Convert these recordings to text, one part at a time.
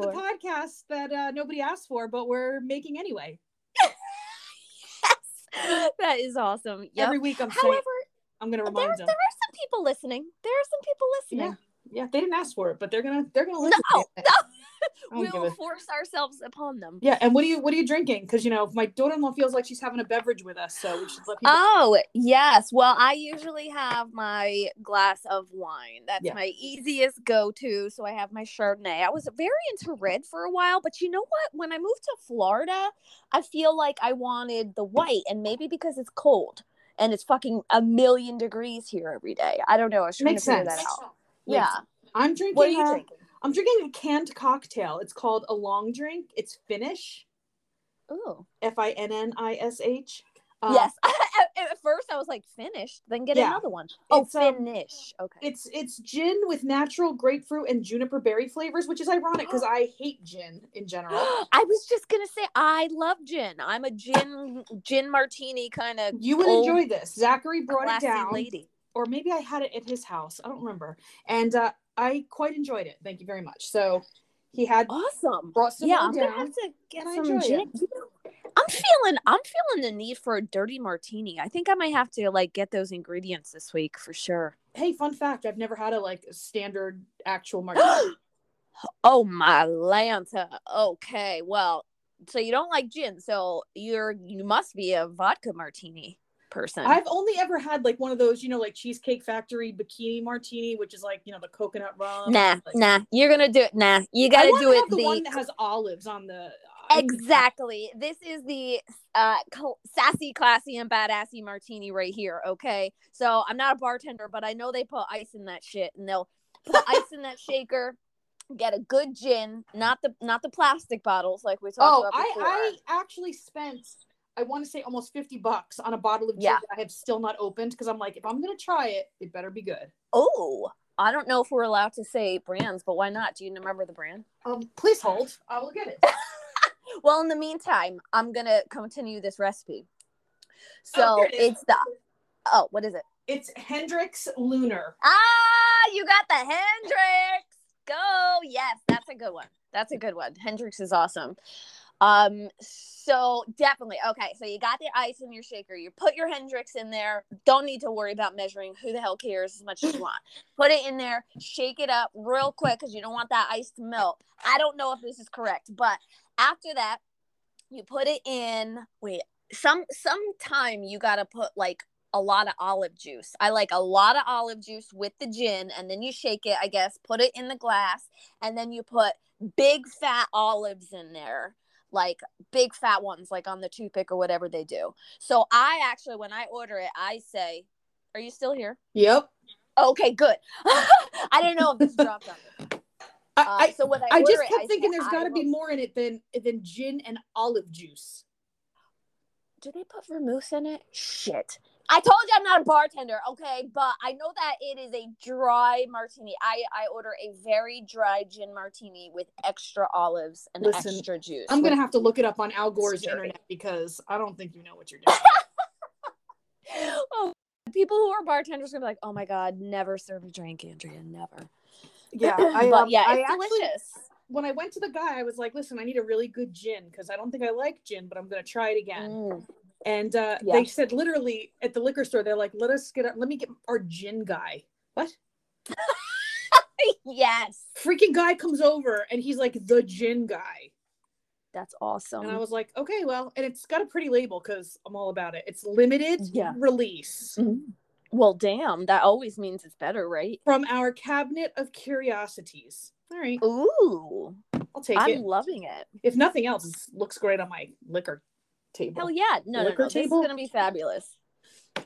to the podcast that uh, nobody asked for, but we're making anyway. yes, that is awesome. Yep. Every week I'm saying However, I'm gonna there, remind there them. are some people listening. There are some people listening. Yeah, they didn't ask for it, but they're gonna they're gonna No, listen. no, give we'll force ourselves upon them. Yeah, and what are you what are you drinking? Because you know my daughter-in-law feels like she's having a beverage with us, so we should let people. Oh, yes. Well, I usually have my glass of wine. That's Yeah. my easiest go to. So I have my Chardonnay. I was very into red for a while, but you know what? When I moved to Florida, I feel like I wanted the white, and maybe because it's cold and it's fucking a million degrees here every day. I don't know. I was trying Makes to figure sense. that out. Yeah. I'm drinking. What are you uh, drinking? I'm drinking a canned cocktail. It's called a long drink. It's Finnish. Ooh. F I N N I S H. Uh, yes. at, first, I was like finished, then get Yeah. another one. Oh, It's, um, finish. Okay. It's it's gin with natural grapefruit and juniper berry flavors, which is ironic because I hate gin in general. I was just gonna say I love gin. I'm a gin gin martini kind of You would enjoy this. Zachary brought it down, lady. Or maybe I had it at his house. I don't remember, and uh, I quite enjoyed it. Thank you very much. So he had Awesome. brought some Yeah, I'm gonna have to get some gin. it. You know, I'm feeling I'm feeling the need for a dirty martini. I think I might have to like get those ingredients this week for sure. Hey, fun fact: I've never had a like standard actual martini. Oh my Lanta. Okay, well, so you don't like gin, so you're you must be a vodka martini person. I've only ever had like one of those, you know, like Cheesecake Factory bikini martini, which is like you know the coconut rum. nah, like, nah. You're gonna do it. Nah, you gotta do it the, the one that has olives on the. Exactly. This is the uh cl- sassy, classy, and badassy martini right here. Okay. So I'm not a bartender, but I know they put ice in that shit, and they'll put ice in that shaker. Get a good gin, not the not the plastic bottles like we talked Oh, about I before. I actually spent. I want to say almost 50 bucks on a bottle of gin Yeah. that I have still not opened because I'm like, if I'm going to try it, it better be good. oh, I don't know if we're allowed to say brands, but why not? Do you remember the brand? Um, please hold. I will get it. Well, in the meantime, I'm gonna continue this recipe. So Oh, it it's the oh, what is it? It's Hendrick's Lunar. Ah, you got the Hendrick's. Go. Yes, that's a good one. That's a good one. Hendrick's is awesome. Um, so definitely okay. So you got the ice in your shaker. You put your Hendrick's in there. Don't need to worry about measuring. Who the hell cares as much as you want. Put it in there. Shake it up real quick because you don't want that ice to melt. I don't know if this is correct, but after that, you put it in. Wait, some sometime you gotta put like a lot of olive juice. I like a lot of olive juice with the gin, and then you shake it, I guess, put it in the glass, and then you put big fat olives in there, like big fat ones, like on the toothpick or whatever they do. So I actually, when I order it, I say, Are you still here? Yep. Okay, good. I didn't know if this dropped on me. Uh, I, so when I, I just it, kept I thinking say, there's "I got to be more in it than than gin and olive juice. do they put vermouth in it? Shit. I told you I'm not a bartender, okay? But I know that it is a dry martini. I, I order a very dry gin martini with extra olives and Listen, extra juice. I'm gonna have to look it up on Al Gore's internet because I don't think you know what you're doing. oh, people who are bartenders are gonna be like, oh my god, never serve a drink, Andrea, never. yeah, I, but um, yeah, I it's actually delicious. when I went to the guy, I was like, "Listen, I need a really good gin because I don't think I like gin, but I'm gonna try it again." Mm. And uh, Yeah. they said literally at the liquor store, they're like, "Let us get, a, let me get our gin guy." What? yes, Freaking guy comes over and he's like the gin guy, that's awesome. and I was like, "Okay, well," and it's got a pretty label because I'm all about it. It's limited Yeah. release Mm. Well, damn, that always means it's better, right? from our cabinet of curiosities. All right, Ooh, I'll take it. I'm loving it. If nothing else, it looks great on my liquor table. Hell yeah. No, no, no. This is going to be fabulous.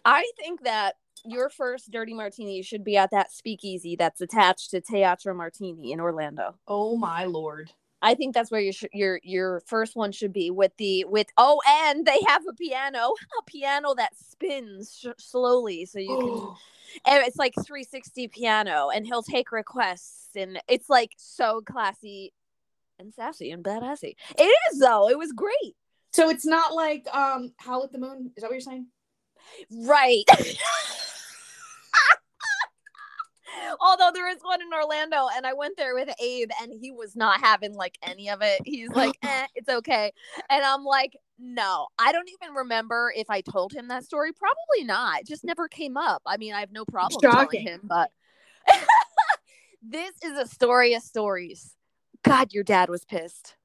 I think that your first dirty martini should be at that speakeasy that's attached to Teatro Martini in Orlando. Oh my lord. I think that's where your sh- your your first one should be with the with oh and they have a piano a piano that spins sh- slowly so you can oh. and it's like 360 piano and he'll take requests and it's like so classy and sassy and badassy. It is though. It was great. So it's not like um Howl at the Moon. Is that what you're saying? Right. Although there is one in Orlando, and I went there with Abe, and he was not having like any of it. He's like, eh, it's okay. And I'm like, no, I don't even remember if I told him that story. Probably not. It just never came up. I mean, I have no problem Shocking. telling him, but this is a story of stories. God, your dad was pissed.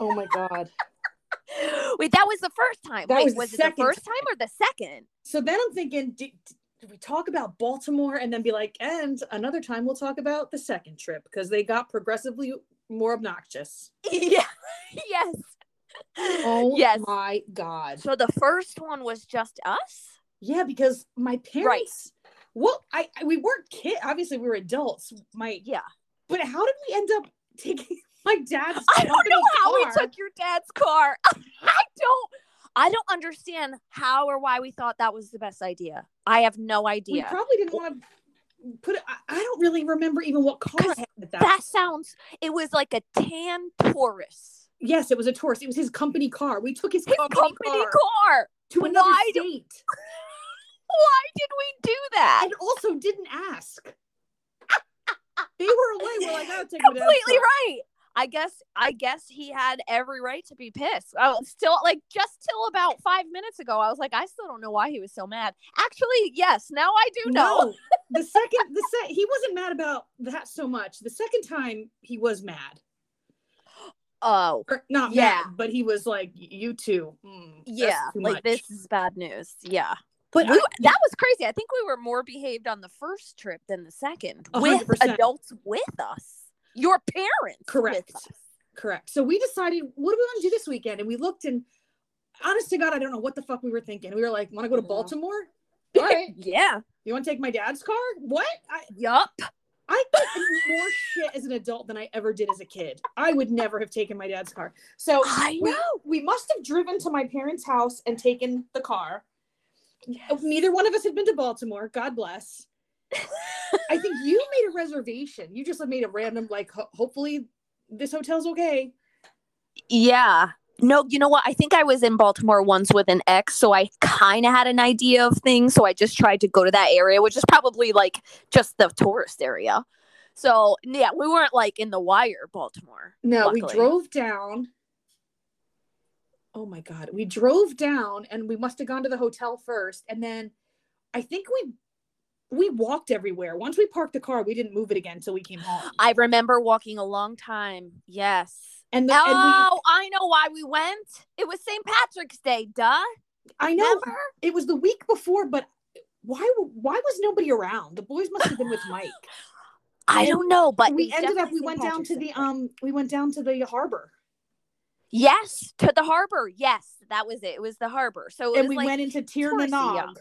Oh my god. Wait, that was the first time. That Wait, was was, it the first time or the second? So then I'm thinking, did, did we talk about Baltimore and then be like, and another time we'll talk about the second trip because they got progressively more obnoxious. Yeah. yes. Oh yes. my god. So the first one was just us? Yeah, because my parents. Right. Well, I, I we weren't kids. Obviously, we were adults. My Yeah. but how did we end up taking my dad's? I don't know how we took your dad's car. I don't I don't understand how or why we thought that was the best idea. I have no idea. We probably didn't want to put it. I, don't really remember even what car I 'Cause had that. that sounds it was like a tan Taurus. yes, it was a Taurus. It was his company car. We took his, His company, company car, car. to another Why state, Why did we do that? and also didn't ask. they were away. We're like, oh, take completely right. I guess I guess he had every right to be pissed. I was still like just till about five minutes ago, I was like, I still don't know why he was so mad. Actually, yes, now I do know. No, the second, the set, he wasn't mad about that so much. The second time, he was mad, Oh, or not Yeah. mad, but he was like, "You two, mm, yeah, like much." this is bad news. Yeah, But we, that was crazy. I think we were more behaved on the first trip than the second with hundred percent. adults with us. Your parents, Correct. Correct. So we decided, what do we want to do this weekend? And we looked, and honest to God, I don't know what the fuck we were thinking. We were like, "Want to go to Baltimore? All right. yeah. You want to take my dad's car? What? I, Yup. I did more shit as an adult than I ever did as a kid. I would never have taken my dad's car. So I know. we must have driven to my parents' house and taken the car. Neither one of us had been to Baltimore. God bless. I think you made a reservation. You just made a random, like, ho- hopefully this hotel's okay. Yeah. No, you know what? I think I was in Baltimore once with an ex, so I kind of had an idea of things. So I just tried to go to that area, which is probably like just the tourist area. So yeah, we weren't like in the wire, Baltimore. No, we drove down. Oh my God. We drove down and we must have gone to the hotel first. And then I think we we walked everywhere. Once we parked the car, we didn't move it again until we came home. I remember walking a long time. Yes. And, the, and oh, I know why we went. It was St. Patrick's Day, duh. I know Remember? it was the week before, but why why was nobody around? The boys must have been with Mike. I And don't know, but we ended up we went St. down to the um we went down to the harbor Yes, to the harbor. Yes, that was it. It was the harbor. So it and we like, went into Tir touristy, Nanog.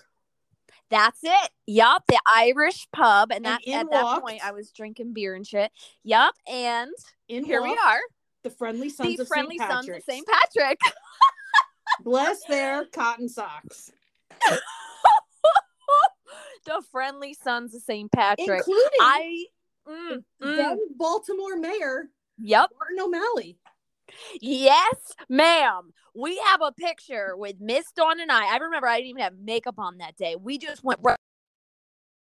That's it. Yup, the Irish pub, and, And that in at that point I was drinking beer and shit. Yup, and In here we are, the friendly sons the of friendly St. sons of St. Patrick. Bless their cotton socks. the friendly sons of St. Patrick. Including I. Mm, mm, Baltimore Mayor Yep. Martin O'Malley. Yes, ma'am. We have a picture with Miss Dawn and I. I remember I didn't even have makeup on that day. We just went right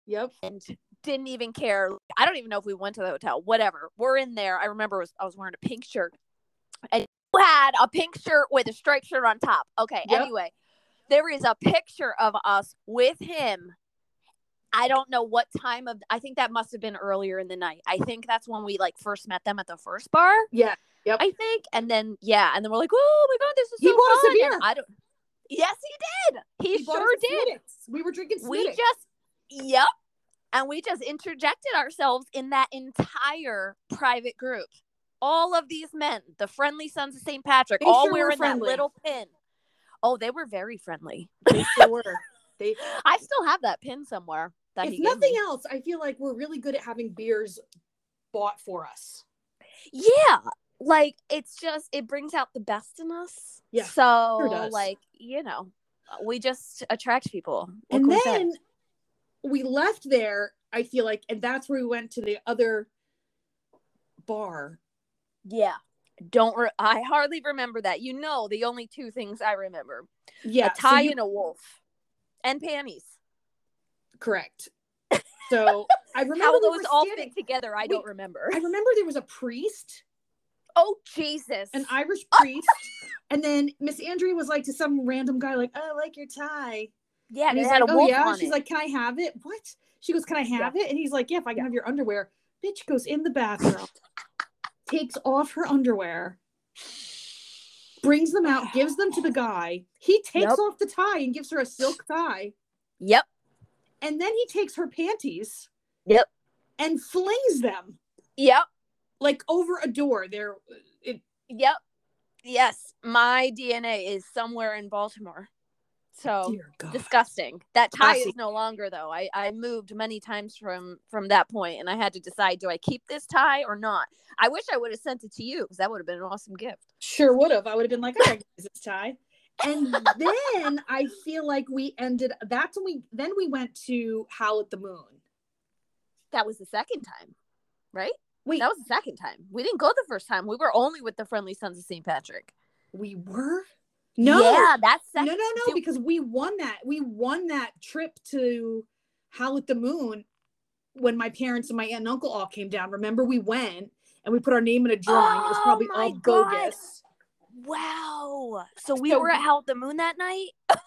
Yep. and didn't even care. I don't even know if we went to the hotel. Whatever. We're in there. I remember was, I was wearing a pink shirt, and you had a pink shirt with a striped shirt on top. Okay. Yep. Anyway, there is a picture of us with him. I don't know what time of. I think that must have been earlier in the night. I think that's when we like first met them at the first bar. Yeah. Yep. I think, and then yeah, and then we're like, oh my god, this is He so bought us a fun. beer. And I don't. Yes, he did. He, He sure did. We were drinking we just yep and we just interjected ourselves in that entire private group all of these men the friendly sons of st patrick They all sure were wearing that little pin oh they were very friendly They still were. They, i still have that pin somewhere that if he nothing me. else, I feel like we're really good at having beers bought for us. yeah like it's just it brings out the best in us Yeah, so sure like you know we just attract people and we then we left there, I feel like, and that's where we went to the other bar. yeah don't re- i hardly remember that you know the only two things i remember Yeah. a tie so you- and a wolf and panties correct. So I remember How we those all standing- fit together, I Wait, don't remember. I remember there was a priest, Oh Jesus! an Irish oh. priest, and then Miss Andrea was like to some random guy, like, "Oh, I like your tie." yeah, And he's had like, a "Oh yeah." She's it. like, "Can I have it?" What? She goes, "Can I have it?" And he's like, "Yeah, if I can have your underwear." Bitch goes in the bathroom, takes off her underwear, brings them out, gives them to the guy. He takes Yep. off the tie and gives her a silk tie, Yep. and then he takes her panties. Yep. And flings them Yep. Like over a door. There, uh, it, Yep. Yes, my DNA is somewhere in Baltimore. So oh, disgusting. That tie Classy. is no longer though. I I moved many times from from that point, and I had to decide: do I keep this tie or not? I wish I would have sent it to you because that would have been an awesome gift. Sure would have. I would have been like, I recognize this tie. And then I feel like we ended. That's when we then we went to Howl at the Moon. That was the second time, right? Wait, That was the second time. We didn't go the first time. We were only with the Friendly Sons of St. Patrick. we were. No, Yeah, that's no, second. no, no, Dude, because we won that. We won that trip to Howl at the Moon when my parents and my aunt and uncle all came down. Remember, we went and we put our name in a drawing. it was Oh probably all God. bogus. Wow. So we So were at Howl at the Moon that night.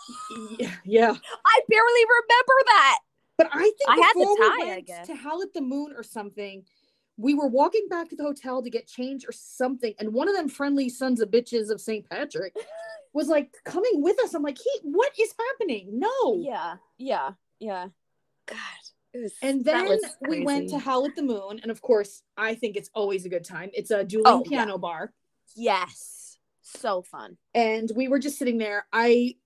Yeah, yeah. I barely remember that. But I think I had the before we tie, I went guess. to Howl at the Moon or something, we were walking back to the hotel to get change or something, and one of them friendly sons of bitches of St. Patrick was like coming with us. I'm like, he, what is happening? No. Yeah, yeah, yeah. God, it was. And then was we went to crazy. Howl at the Moon, and of course, I think it's always a good time. It's a dueling Oh, yeah. piano bar, yes, so fun. and we were just sitting there. I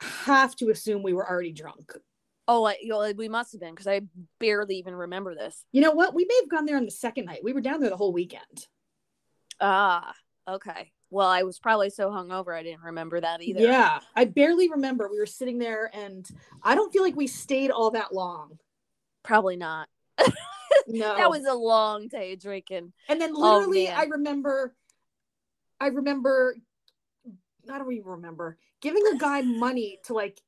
have to assume we were already drunk. Oh, I, you know, we must have been because I barely even remember this. You know what? We may have gone there on the second night. We were down there the whole weekend. Ah, okay. Well, I was probably so hungover I didn't remember that either. Yeah, I barely remember. We were sitting there, and I don't feel like we stayed all that long. probably not. No, That was a long day drinking. and then Oh, literally, man. I remember, I remember, I don't even remember giving a guy money to like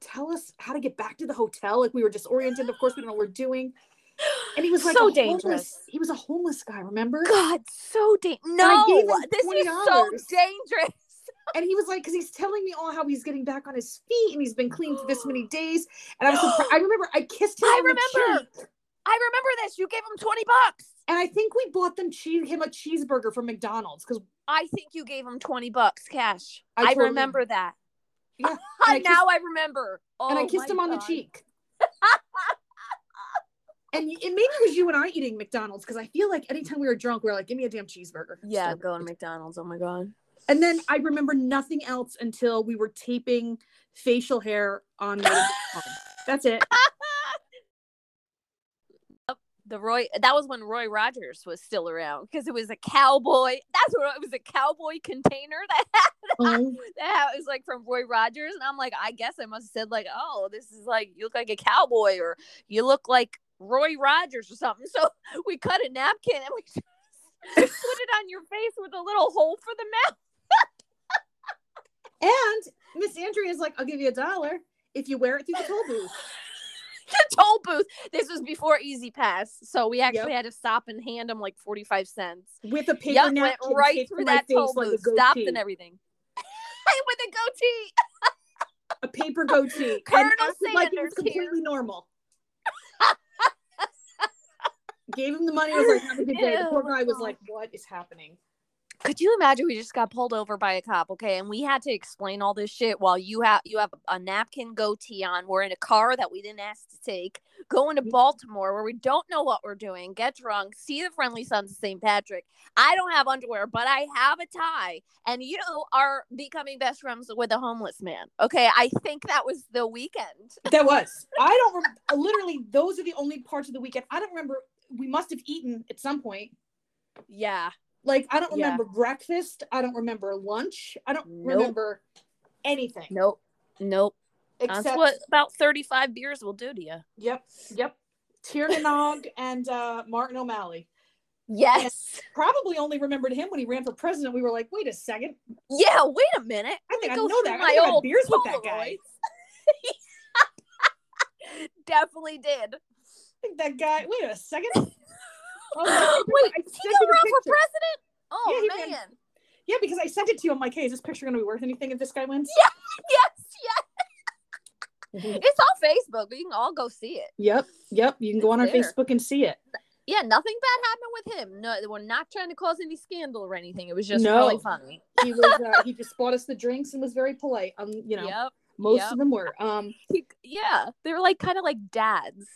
tell us how to get back to the hotel. Like we were disoriented. Of course, we don't know what we're doing. And he was like so dangerous. Homeless, he was a homeless guy. Remember? God, so dangerous. No, this is so dangerous. And he was like, because he's telling me all how he's getting back on his feet and he's been clean for this many days. And I was surprised. I remember I kissed him. I remember. I remember this. You gave him 20 bucks. And I think we bought them cheese him a cheeseburger from McDonald's because I think you gave him 20 bucks cash. I I, remember that. Yeah, and I now kissed- I remember. Oh, and I oh kissed him on the cheek. and it, maybe it was you and I eating McDonald's because I feel like anytime we were drunk, we were like, "Give me a damn cheeseburger." Yeah, So- going to McDonald's. Oh my God. And then I remember nothing else until we were taping facial hair on. That's it. The Roy, that was when Roy Rogers was still around because it was a cowboy. That's what it was a cowboy container that had Oh, that uh-huh. was like from Roy Rogers. And I'm like, I guess I must have said, like, oh, this is like, you look like a cowboy or you look like Roy Rogers or something. So we cut a napkin and we just put it on your face with a little hole for the mouth. and Miss Andrea is like, "I'll give you a dollar if you wear it through the toll booth." the toll booth. This was before E-ZPass, so we actually had to stop and hand them like forty five cents. with a paper Yep, went right through that toll like booth, stopped and everything. With a goatee. a paper goatee. Colonel and acted like it was Sanders here. completely normal. Gave him the money. I was like, "Have a good day." The poor guy was oh, like, "What is happening?" Could you imagine we just got pulled over by a cop, okay, and we had to explain all this shit while you have you have a napkin goatee on. We're in a car that we didn't ask to take, going to mm. Baltimore where we don't know what we're doing, get drunk, see the friendly sons of St. Patrick. I don't have underwear, but I have a tie, and you are becoming best friends with a homeless man. Okay, I think that was the weekend. That was. I don't. Literally, those are the only parts of the weekend. I don't remember. We must have eaten at some point. Yeah. Like I don't Yeah. remember breakfast. I don't remember lunch. I don't Nope. remember anything. Nope. Nope. Except That's what about 35 beers will do to you. Yep. Yep. Tir na Nog and uh, Martin O'Malley. Yes. Probably only remembered him when he ran for president. We were like, wait a second. Yeah, wait a minute. I think I know that. My I old beers with that guy. Definitely did. I think that guy. Wait a second. Oh, Wait, is he run for president? Oh Yeah, ran- man. Yeah, because I sent it to you. I'm like, hey, is this picture gonna be worth anything if this guy wins? Yes, yes. It's on Facebook. We can all go see it. Yep, yep. You can go on our there. Facebook and see it. Yeah, nothing bad happened with him. No, we're not trying to cause any scandal or anything. It was just No. really funny. He was uh, he just bought us the drinks and was very polite. Um, you know, Yep. most yep. of them were. Um, He- yeah, they were like kind of like dads.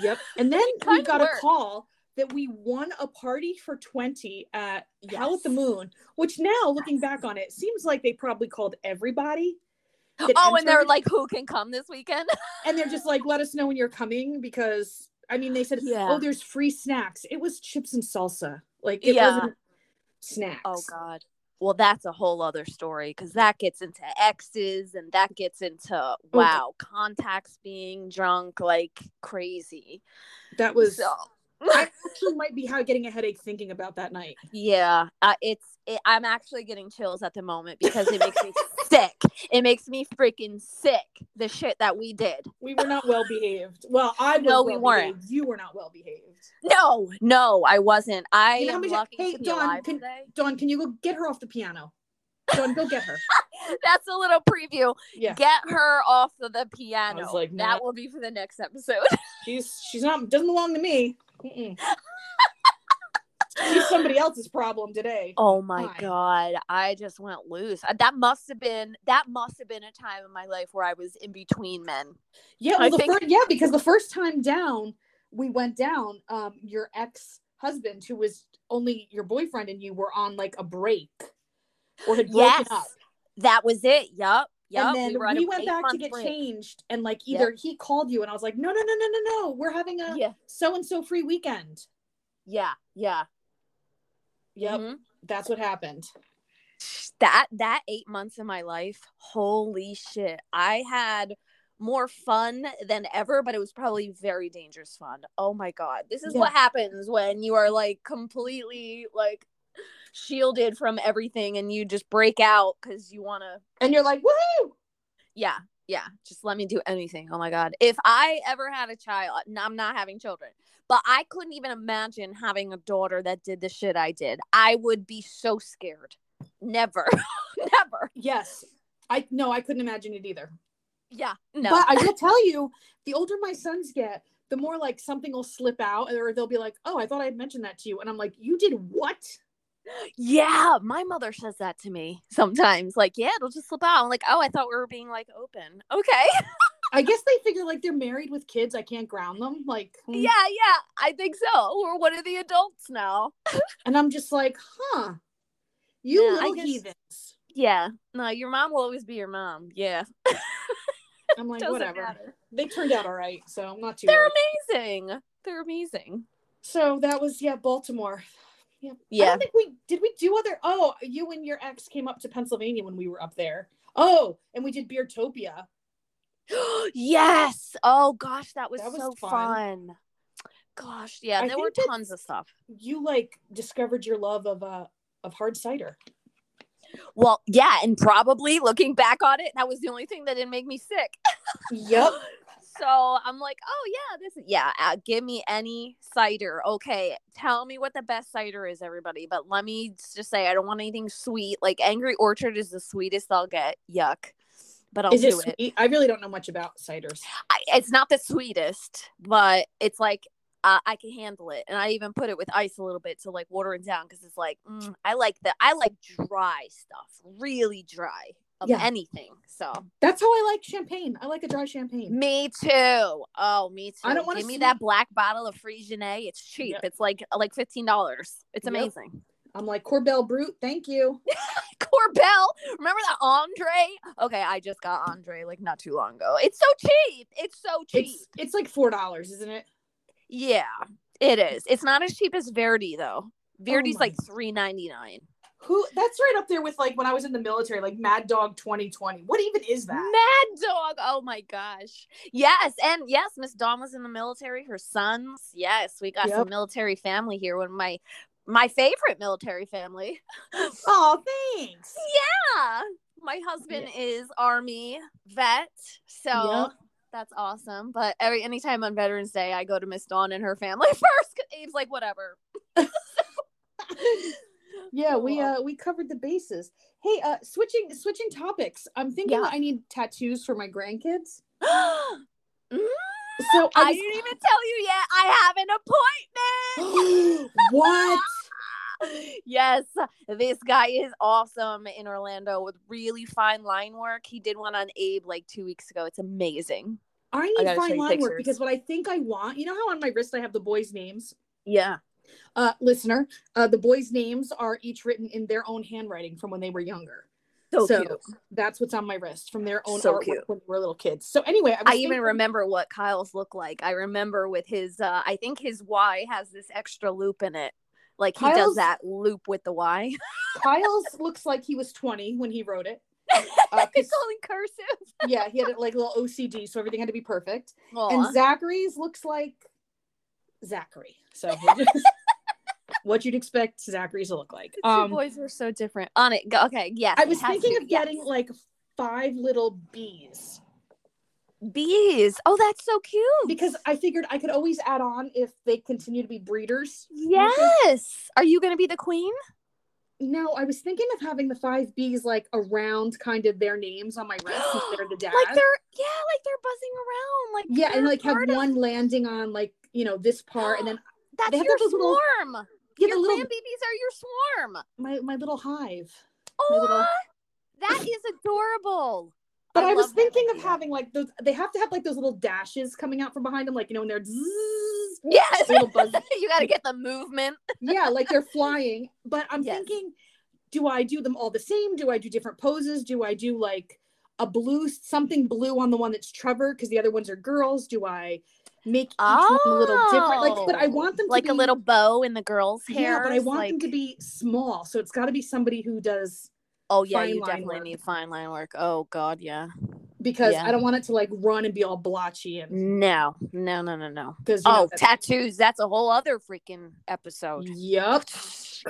yep. And then we got were. a call that we won a party for 20 at Howl at the Moon, which now looking back on it seems like they probably called everybody. Oh, and they're like, who can come this weekend? and they're just like, let us know when you're coming because I mean they said, oh, Yeah. oh, there's free snacks. It was chips and salsa. Like it Yeah. wasn't snacks. Oh God. Well, that's a whole other story because that gets into exes and that gets into Oh, wow contacts being drunk like crazy. That was so. I actually might be getting a headache thinking about that night. Yeah, uh, it's. It, I'm actually getting chills at the moment because it makes me sick. It makes me freaking sick. The shit that we did. We were not well behaved. Well, I was No, we well weren't. behaved. You were not well behaved. No, no, I wasn't. I You know am much- lucky hey, to be Dawn, alive can- today. Dawn, can you go get her off the piano? Dawn, go get her. That's a little preview. Yeah. Get her off of the piano. like, nah. that will be for the next episode. She's she's not doesn't belong to me. She's somebody else's problem today. Oh my Why? god, I just went loose. Uh, That must have been that must have been a time in my life where I was in between men. Yeah, I well, the think- first, yeah, because the first time down, we went down. Um, your ex husband, who was only your boyfriend, and you were on like a break, or had broken Yes. up. That was it. Yup. Yup. and then on we, went back to get break. changed, and like either he called you, and I was like, no, no, no, no, no, no, we're having a Yeah. so and so free weekend. Yeah. Yeah. Yep, Mhm. that's what happened. That that eight months of my life, holy shit. I had more fun than ever, but it was probably very dangerous fun. Oh my god. This is Yeah. what happens when you are like completely like shielded from everything and you just break out because you want to And you're like, woohoo! yeah yeah just let me do anything. Oh my god. If i ever had a child I'm not having children but i couldn't even imagine having a daughter that did the shit i did. I would be so scared. Never never. Yes, I no, I couldn't imagine it either. yeah no. But I will tell you, the older my sons get, the more like something will slip out, or they'll be like, "Oh, I thought I had mentioned that to you," and I'm like, "You did what?" Yeah my mother says that to me sometimes like yeah it'll just slip out i'm like oh i thought we were being like open okay I guess they figure like they're married with kids. I can't ground them. Like, hmm. yeah yeah i think so we're one of the adults now And I'm just like, huh? You Yeah, little guess- heathens. yeah no your mom will always be your mom yeah I'm like, Doesn't whatever. matter. They turned out all right, so I'm not too. They're worried. amazing. They're amazing. So that was yeah, Baltimore. Yeah. I don't think we did. We do other. Oh, you and your ex came up to Pennsylvania when we were up there. Oh, and we did Beertopia. yes. Oh gosh, that was, That was so fun. fun. Gosh, yeah, I there were tons of stuff. You like discovered your love of uh of hard cider. Well, yeah, and probably looking back on it, that was the only thing that didn't make me sick. Yep. So I'm like, oh yeah, this is yeah. Uh, give me any cider. Okay, tell me what the best cider is, everybody. But let me just say, I don't want anything sweet. Like Angry Orchard is the sweetest I'll get. Yuck. But I'll Is do it. sweet? I really don't know much about ciders. I, it's not the sweetest, but it's like uh, I can handle it, and I even put it with ice a little bit to like water it down because it's like mm, I like the I like dry stuff, really dry of Yeah. anything. So That's how I like champagne. I like a dry champagne. me too. Oh, me too. I don't wanna give me that black bottle of Freixenet. It's cheap. Yep. It's like like fifteen dollars. It's Yep. amazing. I'm like Korbel Brut. Thank you. Korbel, remember that Andre? Okay, I just got Andre like not too long ago. It's so cheap. It's so cheap. It's it's like four dollars, isn't it? Yeah, it is. It's not as cheap as Verdi though. Oh Verdi's Oh like three ninety nine. Who? That's right up there with like when I was in the military, like Mad Dog 2020. What even is that? Mad Dog. Oh my gosh. Yes, and yes, Miss Dawn was in the military. Her sons. Yes, we got Yep. some military family here. One of my my favorite military family. Oh, thanks. Yeah. My husband is army vet. So Yep. That's awesome. But every anytime on Veterans Day, I go to Miss Dawn and her family first. Abe's like, whatever. yeah, we uh we covered the bases. Hey, uh switching switching topics. I'm thinking Yeah. I need tattoos for my grandkids. Mm, So I I didn't even tell you yet. I have an appointment. what? yes, this guy is awesome in Orlando with really fine line work. He did one on Abe like two weeks ago. It's amazing. I I need gotta fine line work because what I think I want, you know how on my wrist I have the boys' names? Yeah. Uh listener, uh the boys' names are each written in their own handwriting from when they were younger. So, So, cute. That's what's on my wrist from their own So artwork cute. when they were little kids. So anyway, I, I even thinking- remember what Kyle's look like. I remember with his uh I think his Y has this extra loop in it. Like he does that loop with the Y. Kyle's looks like he was 20 when he wrote it. Uh, it's all in cursive. yeah, he had it like a little OCD, so everything had to be perfect. Aw. And Zachary's looks like Zachary. So just- what you'd expect Zachary's to look like. The two Um, boys are so different. On it. go- Okay, yes. I was thinking to, of getting like five little bees bees. Oh, that's so cute. because I figured I could always add on if they continue to be breeders. Yes. Are you going to be the queen? No, I was thinking of having the five bees like around kind of their names on my wrist since they're the dad. Like they're yeah, like they're buzzing around. Like yeah, and like have one landing on like you know this part, and then That's they have your those little- swarm. yeah, your little babies are your swarm. my my little hive. Oh, little- that is adorable. But I, was thinking of having like those. They have to have like those little dashes coming out from behind them, like you know when they're zzz, Yes. you got to get the movement. yeah, like they're flying. But I'm Yes. thinking, do I do them all the same? Do I do different poses? Do I do like a blue something blue on the one that's Trevor because the other ones are girls? Do I make each one a little different? Like, but I Oh, want them to like be, a little bow in the girls' hair. Yeah, but I want them to be small, so it's got to be somebody who does Oh yeah, you definitely work. need fine line work. Oh god, yeah. because Yeah. I don't want it to like run and be all blotchy and No, no, no, no, no. because Oh, tattoos. That's a whole other freaking episode. Yep.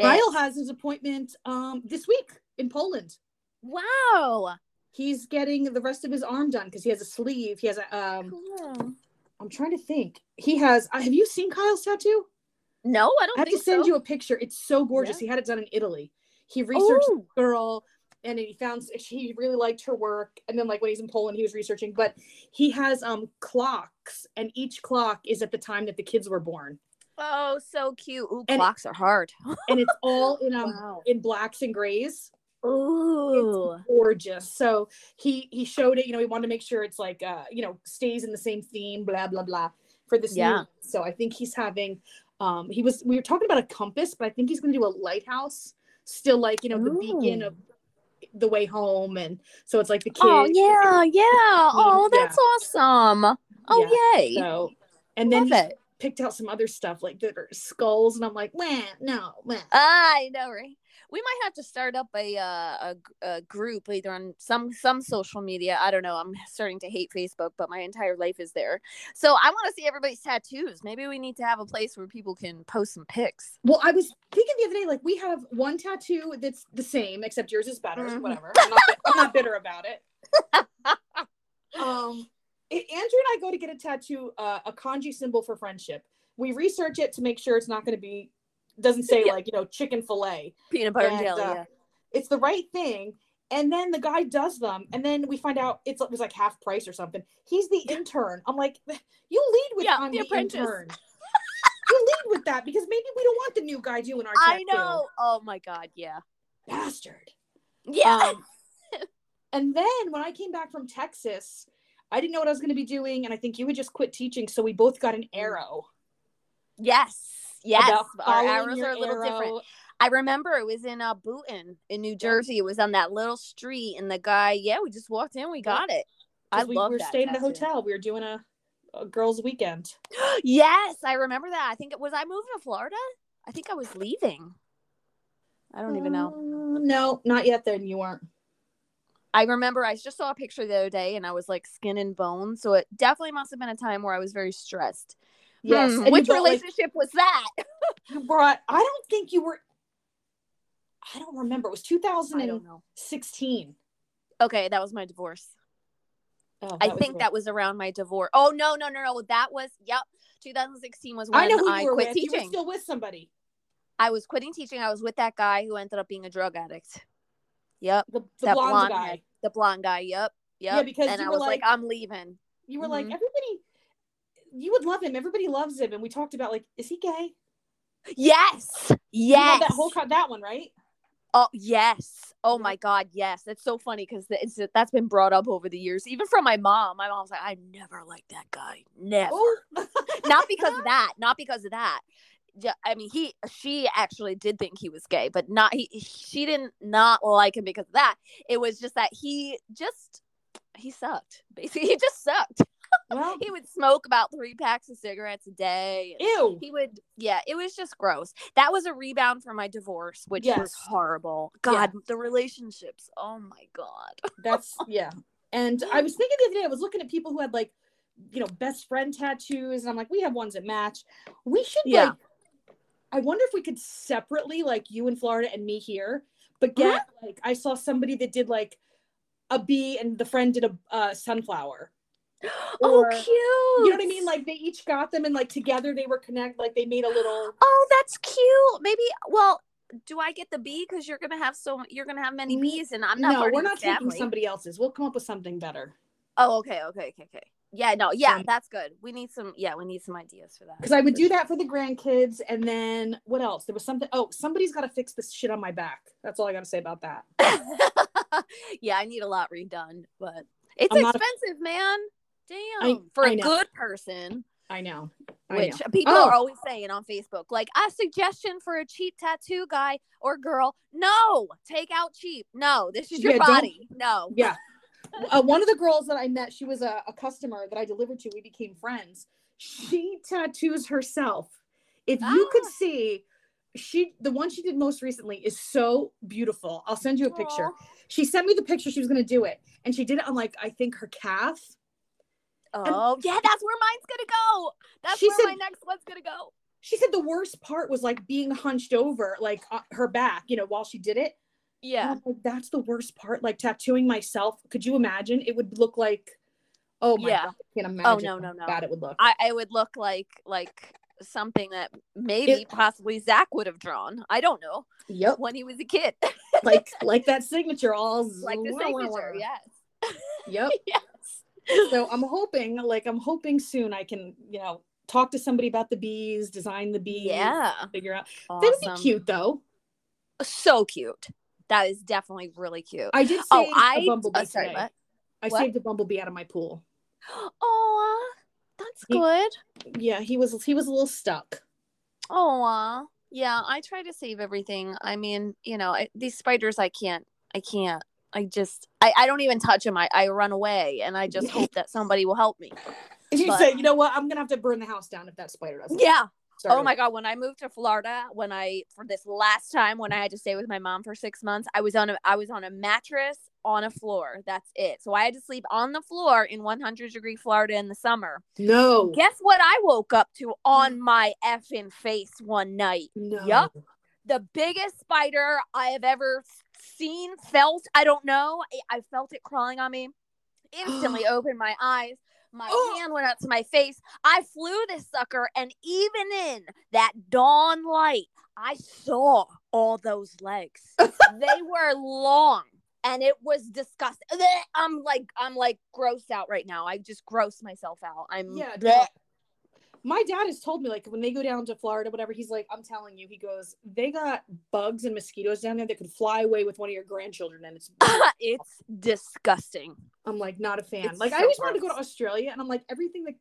Kyle has his appointment um this week in Poland. Wow. He's getting the rest of his arm done because he has a sleeve. He has a um Cool. I'm trying to think. He has uh, have you seen Kyle's tattoo? No, I don't I have to send so. you a picture. It's so gorgeous. Yeah. He had it done in Italy. He researched Oh. the girl and he found he really liked her work. And then like when he's in Poland, he was researching. But he has um clocks, and each clock is at the time that the kids were born. Oh, so cute. Ooh, And- clocks are hard. And it's all in um Wow. in blacks and grays. Ooh. gorgeous. So he he showed it. You know, he wanted to make sure it's like uh you know stays in the same theme. Blah blah blah for this. Yeah. So I think he's having. Um, he was we were talking about a compass, but I think he's going to do a lighthouse. Still like you know the beacon of the way home, and so it's like the kids. Oh yeah, yeah. Oh, Yeah. that's awesome. Oh yay. So and then Love he it. picked out some other stuff like that are skulls, and I'm like, man, no, man. I know, right? We might have to start up a, uh, a a group either on some some social media. I don't know. I'm starting to hate Facebook, but my entire life is there. So I want to see everybody's tattoos. Maybe we need to have a place where people can post some pics. Well, I was thinking the other day, like we have one tattoo that's the same, except yours is better. Mhm. Whatever. I'm not, I'm not bitter about it. Um, Andrew and I go to get a tattoo, uh, a kanji symbol for friendship. We research it to make sure it's not going to be doesn't say Yeah. like you know chicken fillet. Peanut butter and jelly. uh, yeah. It's the right thing. And then the guy does them, and then we find out it's it was like half price or something. He's the intern. I'm like, you lead with Yeah, I'm the the, apprentice." intern. you lead with that because maybe we don't want the new guy doing our I know. Oh my god. Yeah. bastard. Yeah. Um, and then when I came back from Texas, I didn't know what I was going to be doing, and I think you had just quit teaching, so we both got an arrow. yes. Yes. Our arrows are a little different. I remember it was in uh Boonton in New Jersey. It was on that little street, and the guy, yeah, we just walked in, we got it. I we love were that staying at a hotel. We were doing a, a girls' weekend. yes, I remember that. I think it was I moving to Florida. I think I was leaving. I don't even know. Uh, no, not yet. Then you weren't. I remember I just saw a picture the other day, and I was like skin and bone. So it definitely must have been a time where I was very stressed. Yes. Hmm, Which brought, like, relationship was that? you brought. I don't think you were. I don't remember. It was 2016. Okay, that was my divorce. Oh, I think that was around my divorce. Oh no, no, no, no. That was yep. 2016 was when I know who I you were quit with. You teaching. were still with somebody. I was quitting teaching. I was with that guy who ended up being a drug addict. Yep. The, the that blonde, blonde guy. head. The blonde guy. Yep. Yep. Yeah, because and you I was like, like- I'm leaving. You were like, Mhm. everybody, you would love him. Everybody loves him. And we talked about like, is he gay? Yes. Yes. that whole that one, right? Oh yes. Oh my God. Yes. That's so funny because that's been brought up over the years, even from my mom. My mom's like, I never liked that guy. Never. Not because of that. Not because of that. I mean, he she actually did think he was gay, but not he. She didn't not like him because of that. It was just that he just he sucked. Basically, he just sucked. Well, He would smoke about three packs of cigarettes a day. ew. He would, yeah, it was just gross. That was a rebound for my divorce, which was Yes. horrible. Yeah. God, the relationships. Oh my God. That's yeah. And I was thinking the other day, I was looking at people who had like, you know, best friend tattoos, and I'm like, we have ones that match. We should Yeah. like. I wonder if we could separately, like you in Florida and me here, but get like I saw somebody that did like a bee and the friend did a uh, sunflower. oh, Or- cute. You know what I mean? Like they each got them and like together they were connected. Like they made a little. Oh, that's cute. Maybe. Well, do I get the bee because you're gonna have so you're gonna have many bees, and I'm not. no, we're not taking somebody else's. We'll come up with something better. Oh, okay, okay, okay, okay. Yeah, no, yeah, that's good. We need some. Yeah, we need some ideas for that. Because I would do that for the grandkids, and then what else? There was something. Oh, somebody's got to fix this shit on my back. That's all I got to say about that. yeah, I need a lot redone, but it's I'm not a- expensive, man. Damn, I- for I a know. good person, I know. I which know. people Oh. are always saying on Facebook, like a suggestion for a cheap tattoo guy or girl. No, take out cheap. No, this is your Yeah, body. No. Yeah. uh, one of the girls that I met, she was a, a customer that I delivered to. We became friends. She tattoos herself. If you could Ah. see, she the one she did most recently is so beautiful. I'll send you a picture. Aw. She sent me the picture. She was going to do it, and she did it on like I think her calf. Oh, yeah, that's where mine's gonna go. That's where said- my next one's gonna go. She said the worst part was like being hunched over, like uh, her back, you know, while she did it. Yeah. Like, that's the worst part. Like tattooing myself. Could you imagine? It would look like, oh my Yeah. god, I can't imagine. Oh no, how no, no. Bad it would look. I, I would look like like something that maybe It- possibly Zach would have drawn. I don't know yep. when he was a kid, like like that signature all like the signature. Yes. Yep. yes. So I'm hoping, like I'm hoping soon I can, you know, talk to somebody about the bees, design the bees, Yeah. figure out. Awesome. Would be cute though. So cute. That is definitely really cute. I did oh, save oh, I a bumblebee oh, sorry, what? I what? saved a bumblebee out of my pool. Oh, that's He- good. Yeah, he was he was a little stuck. Oh, yeah. I try to save everything. I mean, you know, I, these spiders, I can't. I can't. I just, I, I don't even touch them. I, I run away, and I just hope that somebody will help me. And you say, you know what? I'm gonna have to burn the house down if that spider doesn't. Yeah. Oh my god, when I moved to Florida, when I for this last time when I had to stay with my mom for 6 months, I was on a I was on a mattress on a floor. That's it. So I had to sleep on the floor in 100 degree Florida in the summer. No. Guess what I woke up to on mm. my effing face one night? no. Yup. The biggest spider I have ever seen, felt, I don't know. I- I felt it crawling on me. Instantly opened my eyes. My hand went up to my face. I flew this sucker, and even in that dawn light, I saw all those legs. they were long, and it was disgusting. I'm like, I'm like grossed out right now. I just grossed myself out. I'm Yeah, no. My dad has told me like when they go down to Florida, whatever, he's like, I'm telling you, he goes, they got bugs and mosquitoes down there that could fly away with one of your grandchildren, and it's. it's disgusting. I'm like not a fan. It's like I so always wanted to go to. Australia, and I'm like everything that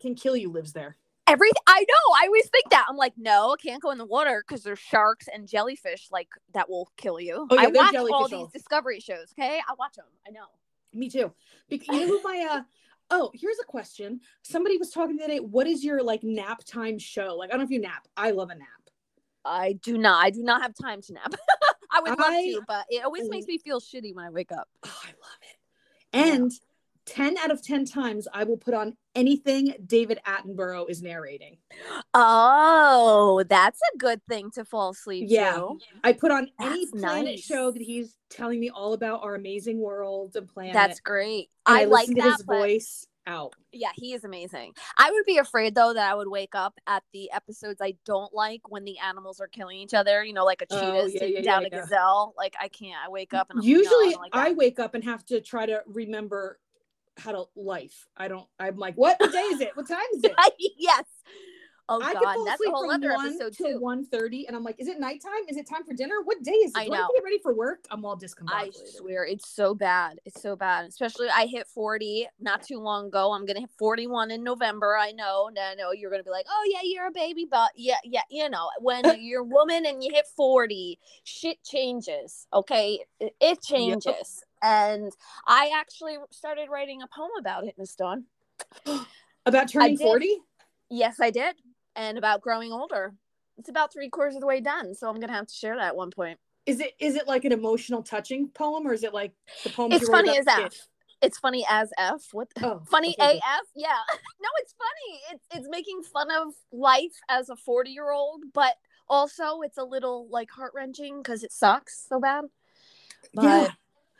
can kill you lives there. Everything I know, I always think that. I'm like, no, I can't go in the water because there's sharks and jellyfish like that will kill you. Oh, yeah, I watch all these discovery shows. Okay, I watch them. I know. Me too. Because you know who my uh oh, here's a question. Somebody was talking today. What is your like nap time show? Like I don't know if you nap. I love a nap. I do not. I do not have time to nap. I would love I- to, but it always makes me feel shitty when I wake up. Oh, I love it. And 10 out of 10 times I will put on anything David Attenborough is narrating. Oh, that's a good thing to fall asleep Yeah. to. I put on any planet nice. show that he's telling me all about our amazing world and planet. That's great. I, I, like that. his but- voice out. Yeah, he is amazing. I would be afraid though that I would wake up at the episodes I don't like when the animals are killing each other. You know, like a Oh, cheetah yeah, taking yeah, down yeah, a gazelle. Like I can't. I wake up and I'm like, no, Usually don't like I wake up and have to try to remember how to life. I don't I'm like, what day is it? What time is it? yes. Oh I god, that's a whole other one episode to too. one thirty, and I'm like, is it nighttime? Is it time for dinner? What day is it? I Do I know. to get ready for work? I'm all discombobulated. I swear it's so bad. It's so bad. Especially I hit 40 not too long ago. I'm gonna hit 41 in November. I know. And I know oh, you're gonna be like, oh yeah, you're a baby, but yeah, yeah, you know, when you're a woman and you hit 40, shit changes. Okay. It, it changes. And I actually started writing a poem about it, Miss Dawn. About turning forty? Yes, I did. And about growing older. It's about three quarters of the way done. So I'm gonna have to share that at one point. Is it is it like an emotional, touching poem, or is it like the poem? It's funny as F. It's funny as F. What the Oh, funny okay. AF. Yeah. No, it's funny. It's it's making fun of life as a 40 year old, but also it's a little like heart wrenching because it sucks so bad. But Yeah.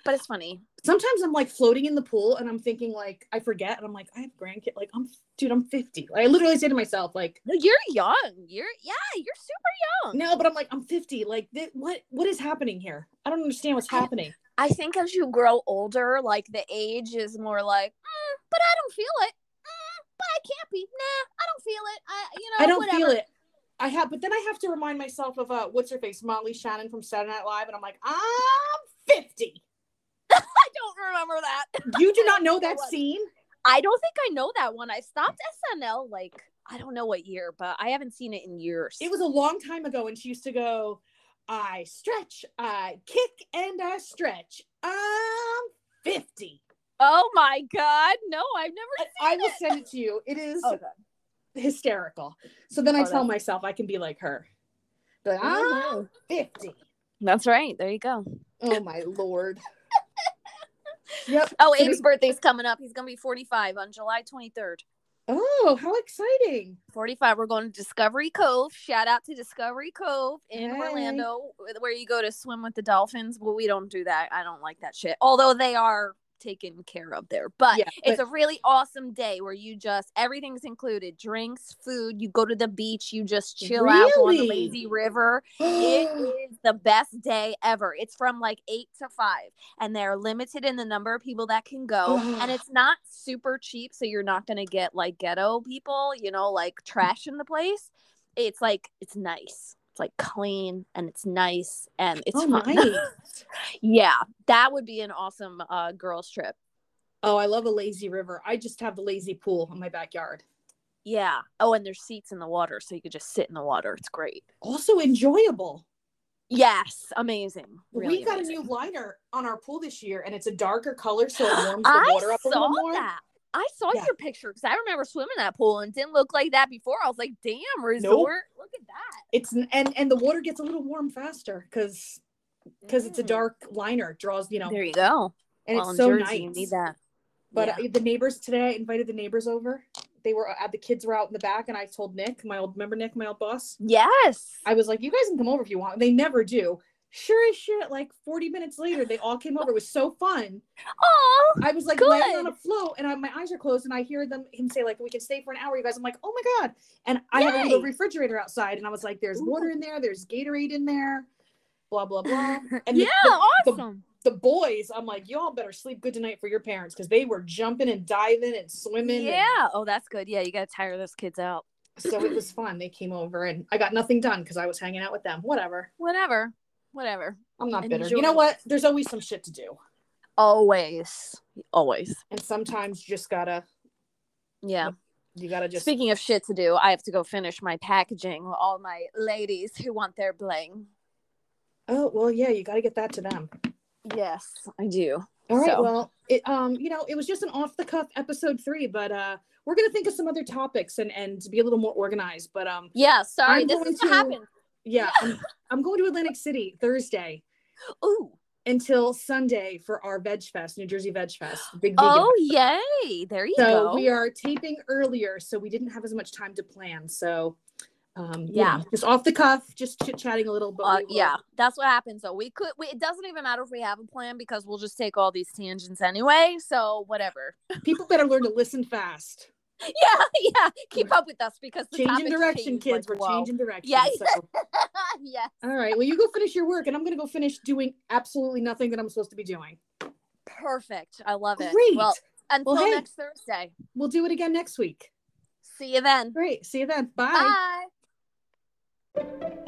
But it's funny. Sometimes I'm like floating in the pool, and I'm thinking like I forget, and I'm like I have grandkid. Like I'm, dude, I'm 50. Like, I literally say to myself like, No, you're young. You're yeah, you're super young. no, but I'm like I'm 50. Like th- what what is happening here? I don't understand what's I- happening. I think as you grow older, like the age is more like, "Mm, but I don't feel it. Mm, but I can't be. Nah, I don't feel it. I you know I don't whatever. feel it. I have, but then I have to remind myself of uh, what's her face, Molly Shannon from Saturday Night Live, and I'm like, I'm 50. I don't remember that. You do not know that scene? I don't think I know that one. I stopped SNL like I don't know what year, but I haven't seen it in years. It was a long time ago, and she used to go, I stretch, I kick, and I stretch. I'm 50. oh my god, no, I've never I seen will send it to you. It is Oh, hysterical. So then I Oh, tell that's- myself I can be like her. But oh, um, I'm 50. That's right. There you go. Oh my lord. Yep. Oh, Abe's birthday's coming up. He's gonna be 45 on July 23rd. Oh, how exciting. 45. We're going to Discovery Cove. Shout out to Discovery Cove in Hey. Orlando, where you go to swim with the dolphins. Well, we don't do that. I don't like that shit. Although they are taken care of there. But Yeah, it's but- a really awesome day where you just everything's included. Drinks, food, you go to the beach, you just chill out on the lazy river. It is the best day ever. It's from like eight to five, and they're limited in the number of people that can go. And oh. it's not super cheap, so you're not gonna get like ghetto people, you know, like trash in the place. It's like it's nice. It's like clean and it's nice and it's oh, fun. nice. yeah, that would be an awesome uh girls trip. Oh, I love a lazy river. I just have a lazy pool in my backyard. Yeah. Oh, and there's seats in the water, so you could just sit in the water. It's great. Also enjoyable. Yes, amazing. Really we got amazing. a new liner on our pool this year, and it's a darker color, so it warms the I water up a little more. that. I saw Yeah. your picture because I remember swimming that pool and it didn't look like that before. I was like, "Damn, resort! Look at that!" It's and and the water gets a little warm faster because because it's a Mm. dark liner. It draws you know, There you go. and well, it's so Jersey, nice. you need that. But Yeah. uh, the neighbors today, I invited the neighbors over. They were uh, the kids were out in the back, and I told Nick, my old remember Nick, my old boss. yes, I was like, "You guys can come over if you want." They never do. Sure as shit, like 40 minutes later, they all came over. It was so fun. oh, I was like Good. laying on a float, and I, my eyes are closed, and I hear them him say like, "We can stay for an hour." You guys, I'm like, "Oh my god!" And I have a little refrigerator outside, and I was like, "There's Ooh. water in there. There's Gatorade in there." Blah blah blah. And yeah, the, the, awesome. the boys, I'm like, y'all better sleep good tonight for your parents because they were jumping and diving and swimming. and- yeah. Oh, that's good. Yeah, you gotta tire those kids out. so it was fun. They came over and I got nothing done because I was hanging out with them. Whatever. Whatever, whatever. I'm not bitter. Enjoy. You know what? There's always some shit to do. Always, always. And sometimes you just gotta Yeah. you gotta just Speaking of shit to do, I have to go finish my packaging. with All my ladies who want their bling. Oh well yeah, you gotta get that to them. Yes, I do. All right. So- Well, it um, you know, it was just an off the cuff episode three, but uh we're gonna think of some other topics and and be a little more organized. But um Yeah. Sorry, I'm this going is what to- happened. Yeah, I'm, I'm going to Atlantic City Thursday. Ooh. until Sunday for our Veg Fest, New Jersey Veg Fest. Big Oh, fest. yay. There you so go. we are taping earlier, so we didn't have as much time to plan. So um Yeah. yeah, just off the cuff, just chit chatting a little bit. Uh, yeah, that's what happens. So we could. We, it doesn't even matter if we have a plan because we'll just take all these tangents anyway. So whatever. People better learn to listen fast. Yeah, yeah. Keep up with us because the Changing direction, kids. like, We're whoa. changing direction. Yeah. So. yes. All right. Well, you go finish your work, and I'm gonna go finish doing absolutely nothing that I'm supposed to be doing. Perfect. I love it. Great. Well, until hey. next Thursday. We'll do it again next week. See you then. Great. See you then. Bye. Bye.